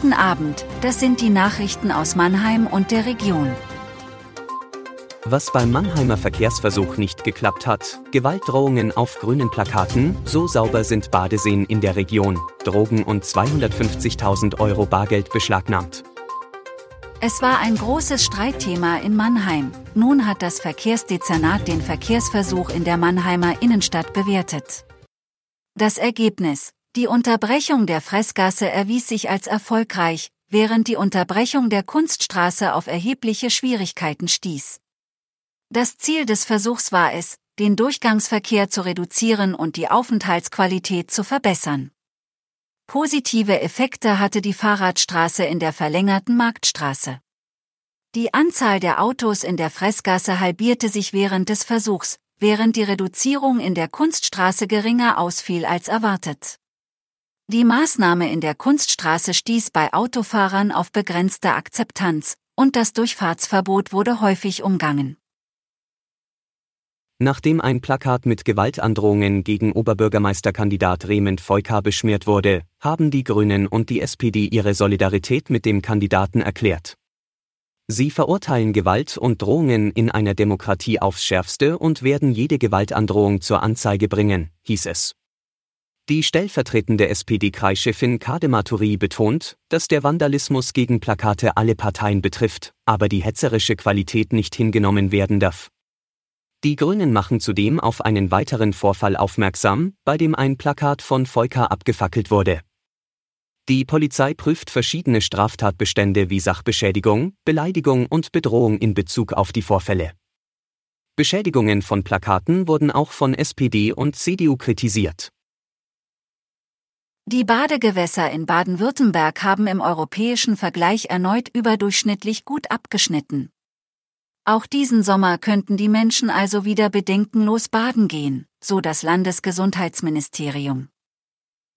Guten Abend, das sind die Nachrichten aus Mannheim und der Region. Was beim Mannheimer Verkehrsversuch nicht geklappt hat, Gewaltdrohungen auf grünen Plakaten, so sauber sind Badeseen in der Region, Drogen und 250.000 Euro Bargeld beschlagnahmt. Es war ein großes Streitthema in Mannheim. Nun hat das Verkehrsdezernat den Verkehrsversuch in der Mannheimer Innenstadt bewertet. Das Ergebnis, die Unterbrechung der Fressgasse erwies sich als erfolgreich, während die Unterbrechung der Kunststraße auf erhebliche Schwierigkeiten stieß. Das Ziel des Versuchs war es, den Durchgangsverkehr zu reduzieren und die Aufenthaltsqualität zu verbessern. Positive Effekte hatte die Fahrradstraße in der verlängerten Marktstraße. Die Anzahl der Autos in der Fressgasse halbierte sich während des Versuchs, während die Reduzierung in der Kunststraße geringer ausfiel als erwartet. Die Maßnahme in der Kunststraße stieß bei Autofahrern auf begrenzte Akzeptanz, und das Durchfahrtsverbot wurde häufig umgangen. Nachdem ein Plakat mit Gewaltandrohungen gegen Oberbürgermeisterkandidat Rehmend Feuka beschmiert wurde, haben die Grünen und die SPD ihre Solidarität mit dem Kandidaten erklärt. Sie verurteilen Gewalt und Drohungen in einer Demokratie aufs schärfste und werden jede Gewaltandrohung zur Anzeige bringen, hieß es. Die stellvertretende SPD-Kreischefin Kadematuri betont, dass der Vandalismus gegen Plakate alle Parteien betrifft, aber die hetzerische Qualität nicht hingenommen werden darf. Die Grünen machen zudem auf einen weiteren Vorfall aufmerksam, bei dem ein Plakat von Feuka abgefackelt wurde. Die Polizei prüft verschiedene Straftatbestände wie Sachbeschädigung, Beleidigung und Bedrohung in Bezug auf die Vorfälle. Beschädigungen von Plakaten wurden auch von SPD und CDU kritisiert. Die Badegewässer in Baden-Württemberg haben im europäischen Vergleich erneut überdurchschnittlich gut abgeschnitten. Auch diesen Sommer könnten die Menschen also wieder bedenkenlos baden gehen, so das Landesgesundheitsministerium.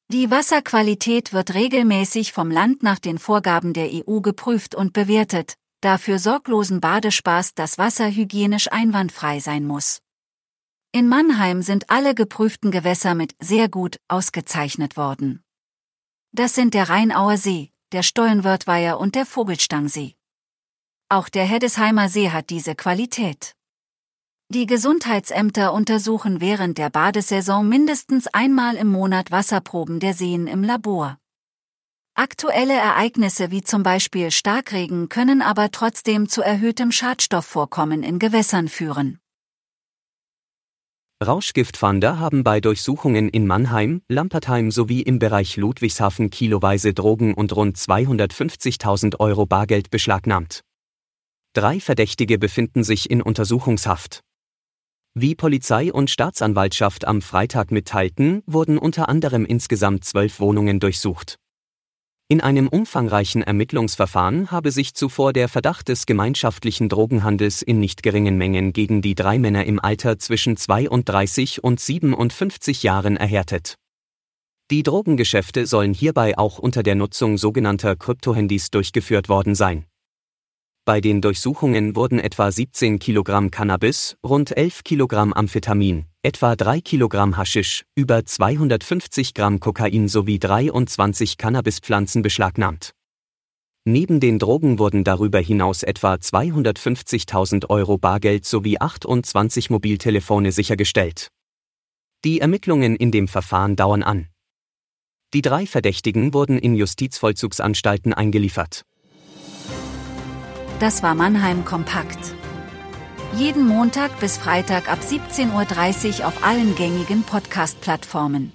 Die Wasserqualität wird regelmäßig vom Land nach den Vorgaben der EU geprüft und bewertet, da für sorglosen Badespaß das Wasser hygienisch einwandfrei sein muss. In Mannheim sind alle geprüften Gewässer mit sehr gut ausgezeichnet worden. Das sind der Rheinauer See, der Stollenwörthweiher und der Vogelstangsee. Auch der Heddesheimer See hat diese Qualität. Die Gesundheitsämter untersuchen während der Badesaison mindestens einmal im Monat Wasserproben der Seen im Labor. Aktuelle Ereignisse wie zum Beispiel Starkregen können aber trotzdem zu erhöhtem Schadstoffvorkommen in Gewässern führen. Rauschgiftfahnder haben bei Durchsuchungen in Mannheim, Lampertheim sowie im Bereich Ludwigshafen kiloweise Drogen und rund 250.000 Euro Bargeld beschlagnahmt. Drei Verdächtige befinden sich in Untersuchungshaft. Wie Polizei und Staatsanwaltschaft am Freitag mitteilten, wurden unter anderem insgesamt zwölf Wohnungen durchsucht. In einem umfangreichen Ermittlungsverfahren habe sich zuvor der Verdacht des gemeinschaftlichen Drogenhandels in nicht geringen Mengen gegen die drei Männer im Alter zwischen 32 und 57 Jahren erhärtet. Die Drogengeschäfte sollen hierbei auch unter der Nutzung sogenannter Kryptohandys durchgeführt worden sein. Bei den Durchsuchungen wurden etwa 17 Kilogramm Cannabis, rund 11 Kilogramm Amphetamin, etwa 3 Kilogramm Haschisch, über 250 Gramm Kokain sowie 23 Cannabispflanzen beschlagnahmt. Neben den Drogen wurden darüber hinaus etwa 250.000 Euro Bargeld sowie 28 Mobiltelefone sichergestellt. Die Ermittlungen in dem Verfahren dauern an. Die drei Verdächtigen wurden in Justizvollzugsanstalten eingeliefert. Das war Mannheim Kompakt. Jeden Montag bis Freitag ab 17.30 Uhr auf allen gängigen Podcast-Plattformen.